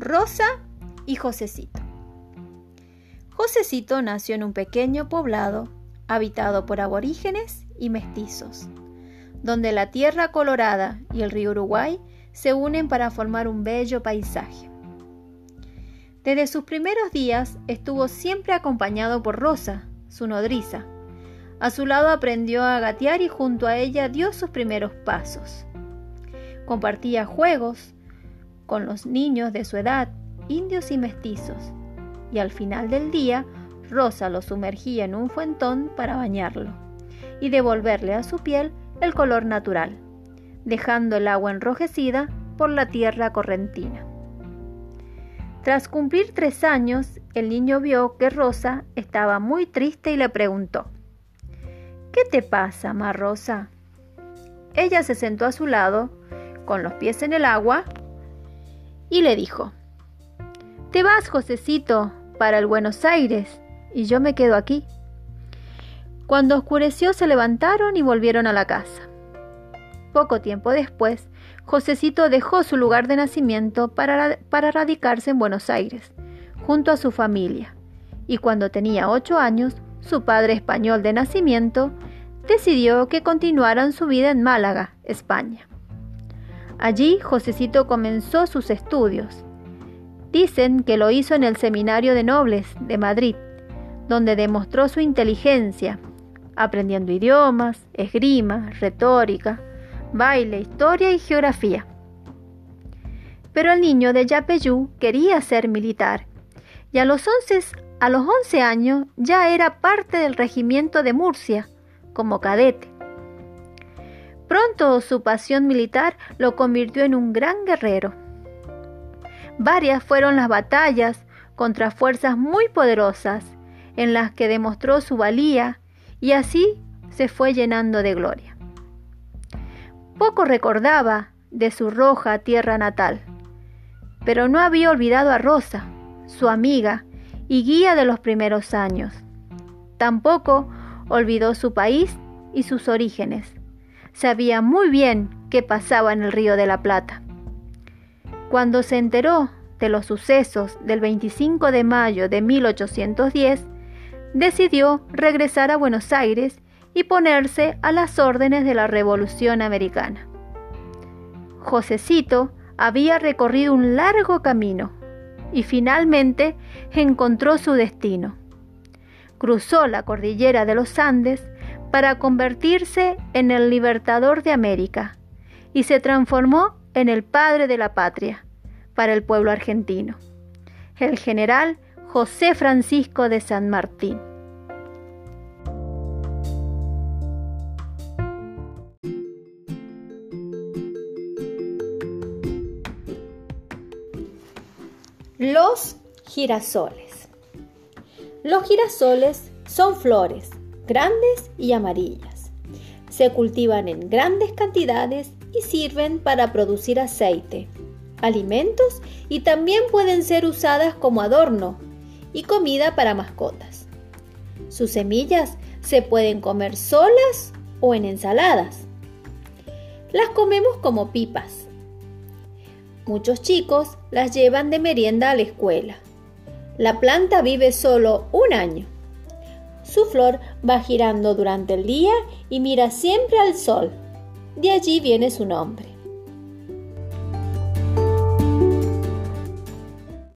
Rosa y Josecito. Josecito nació en un pequeño poblado habitado por aborígenes y mestizos, donde la tierra colorada y el río Uruguay se unen para formar un bello paisaje. Desde sus primeros días estuvo siempre acompañado por Rosa, su nodriza. A su lado aprendió a gatear y junto a ella dio sus primeros pasos. Compartía juegos, con los niños de su edad, indios y mestizos, y al final del día Rosa lo sumergía en un fuentón para bañarlo y devolverle a su piel el color natural, dejando el agua enrojecida por la tierra correntina. Tras cumplir tres años, el niño vio que Rosa estaba muy triste y le preguntó, ¿Qué te pasa, Ma Rosa? Ella se sentó a su lado, con los pies en el agua, y le dijo, Te vas, Josecito, para el Buenos Aires, y yo me quedo aquí. Cuando oscureció se levantaron y volvieron a la casa. Poco tiempo después, Josecito dejó su lugar de nacimiento para, para radicarse en Buenos Aires, junto a su familia, y cuando tenía ocho años, su padre español de nacimiento decidió que continuaran su vida en Málaga, España. Allí Josecito comenzó sus estudios. Dicen que lo hizo en el Seminario de Nobles de Madrid, donde demostró su inteligencia, aprendiendo idiomas, esgrima, retórica, baile, historia y geografía. Pero el niño de Yapeyú quería ser militar y a los 11, a los 11 años ya era parte del regimiento de Murcia como cadete. Pronto su pasión militar lo convirtió en un gran guerrero. Varias fueron las batallas contra fuerzas muy poderosas en las que demostró su valía y así se fue llenando de gloria. Poco recordaba de su roja tierra natal, pero no había olvidado a Rosa, su amiga y guía de los primeros años. Tampoco olvidó su país y sus orígenes sabía muy bien qué pasaba en el río de la Plata. Cuando se enteró de los sucesos del 25 de mayo de 1810, decidió regresar a Buenos Aires y ponerse a las órdenes de la Revolución Americana. Josecito había recorrido un largo camino y finalmente encontró su destino. Cruzó la cordillera de los Andes para convertirse en el libertador de América y se transformó en el padre de la patria para el pueblo argentino, el general José Francisco de San Martín. Los girasoles. Los girasoles son flores grandes y amarillas. Se cultivan en grandes cantidades y sirven para producir aceite, alimentos y también pueden ser usadas como adorno y comida para mascotas. Sus semillas se pueden comer solas o en ensaladas. Las comemos como pipas. Muchos chicos las llevan de merienda a la escuela. La planta vive solo un año. Su flor va girando durante el día y mira siempre al sol. De allí viene su nombre.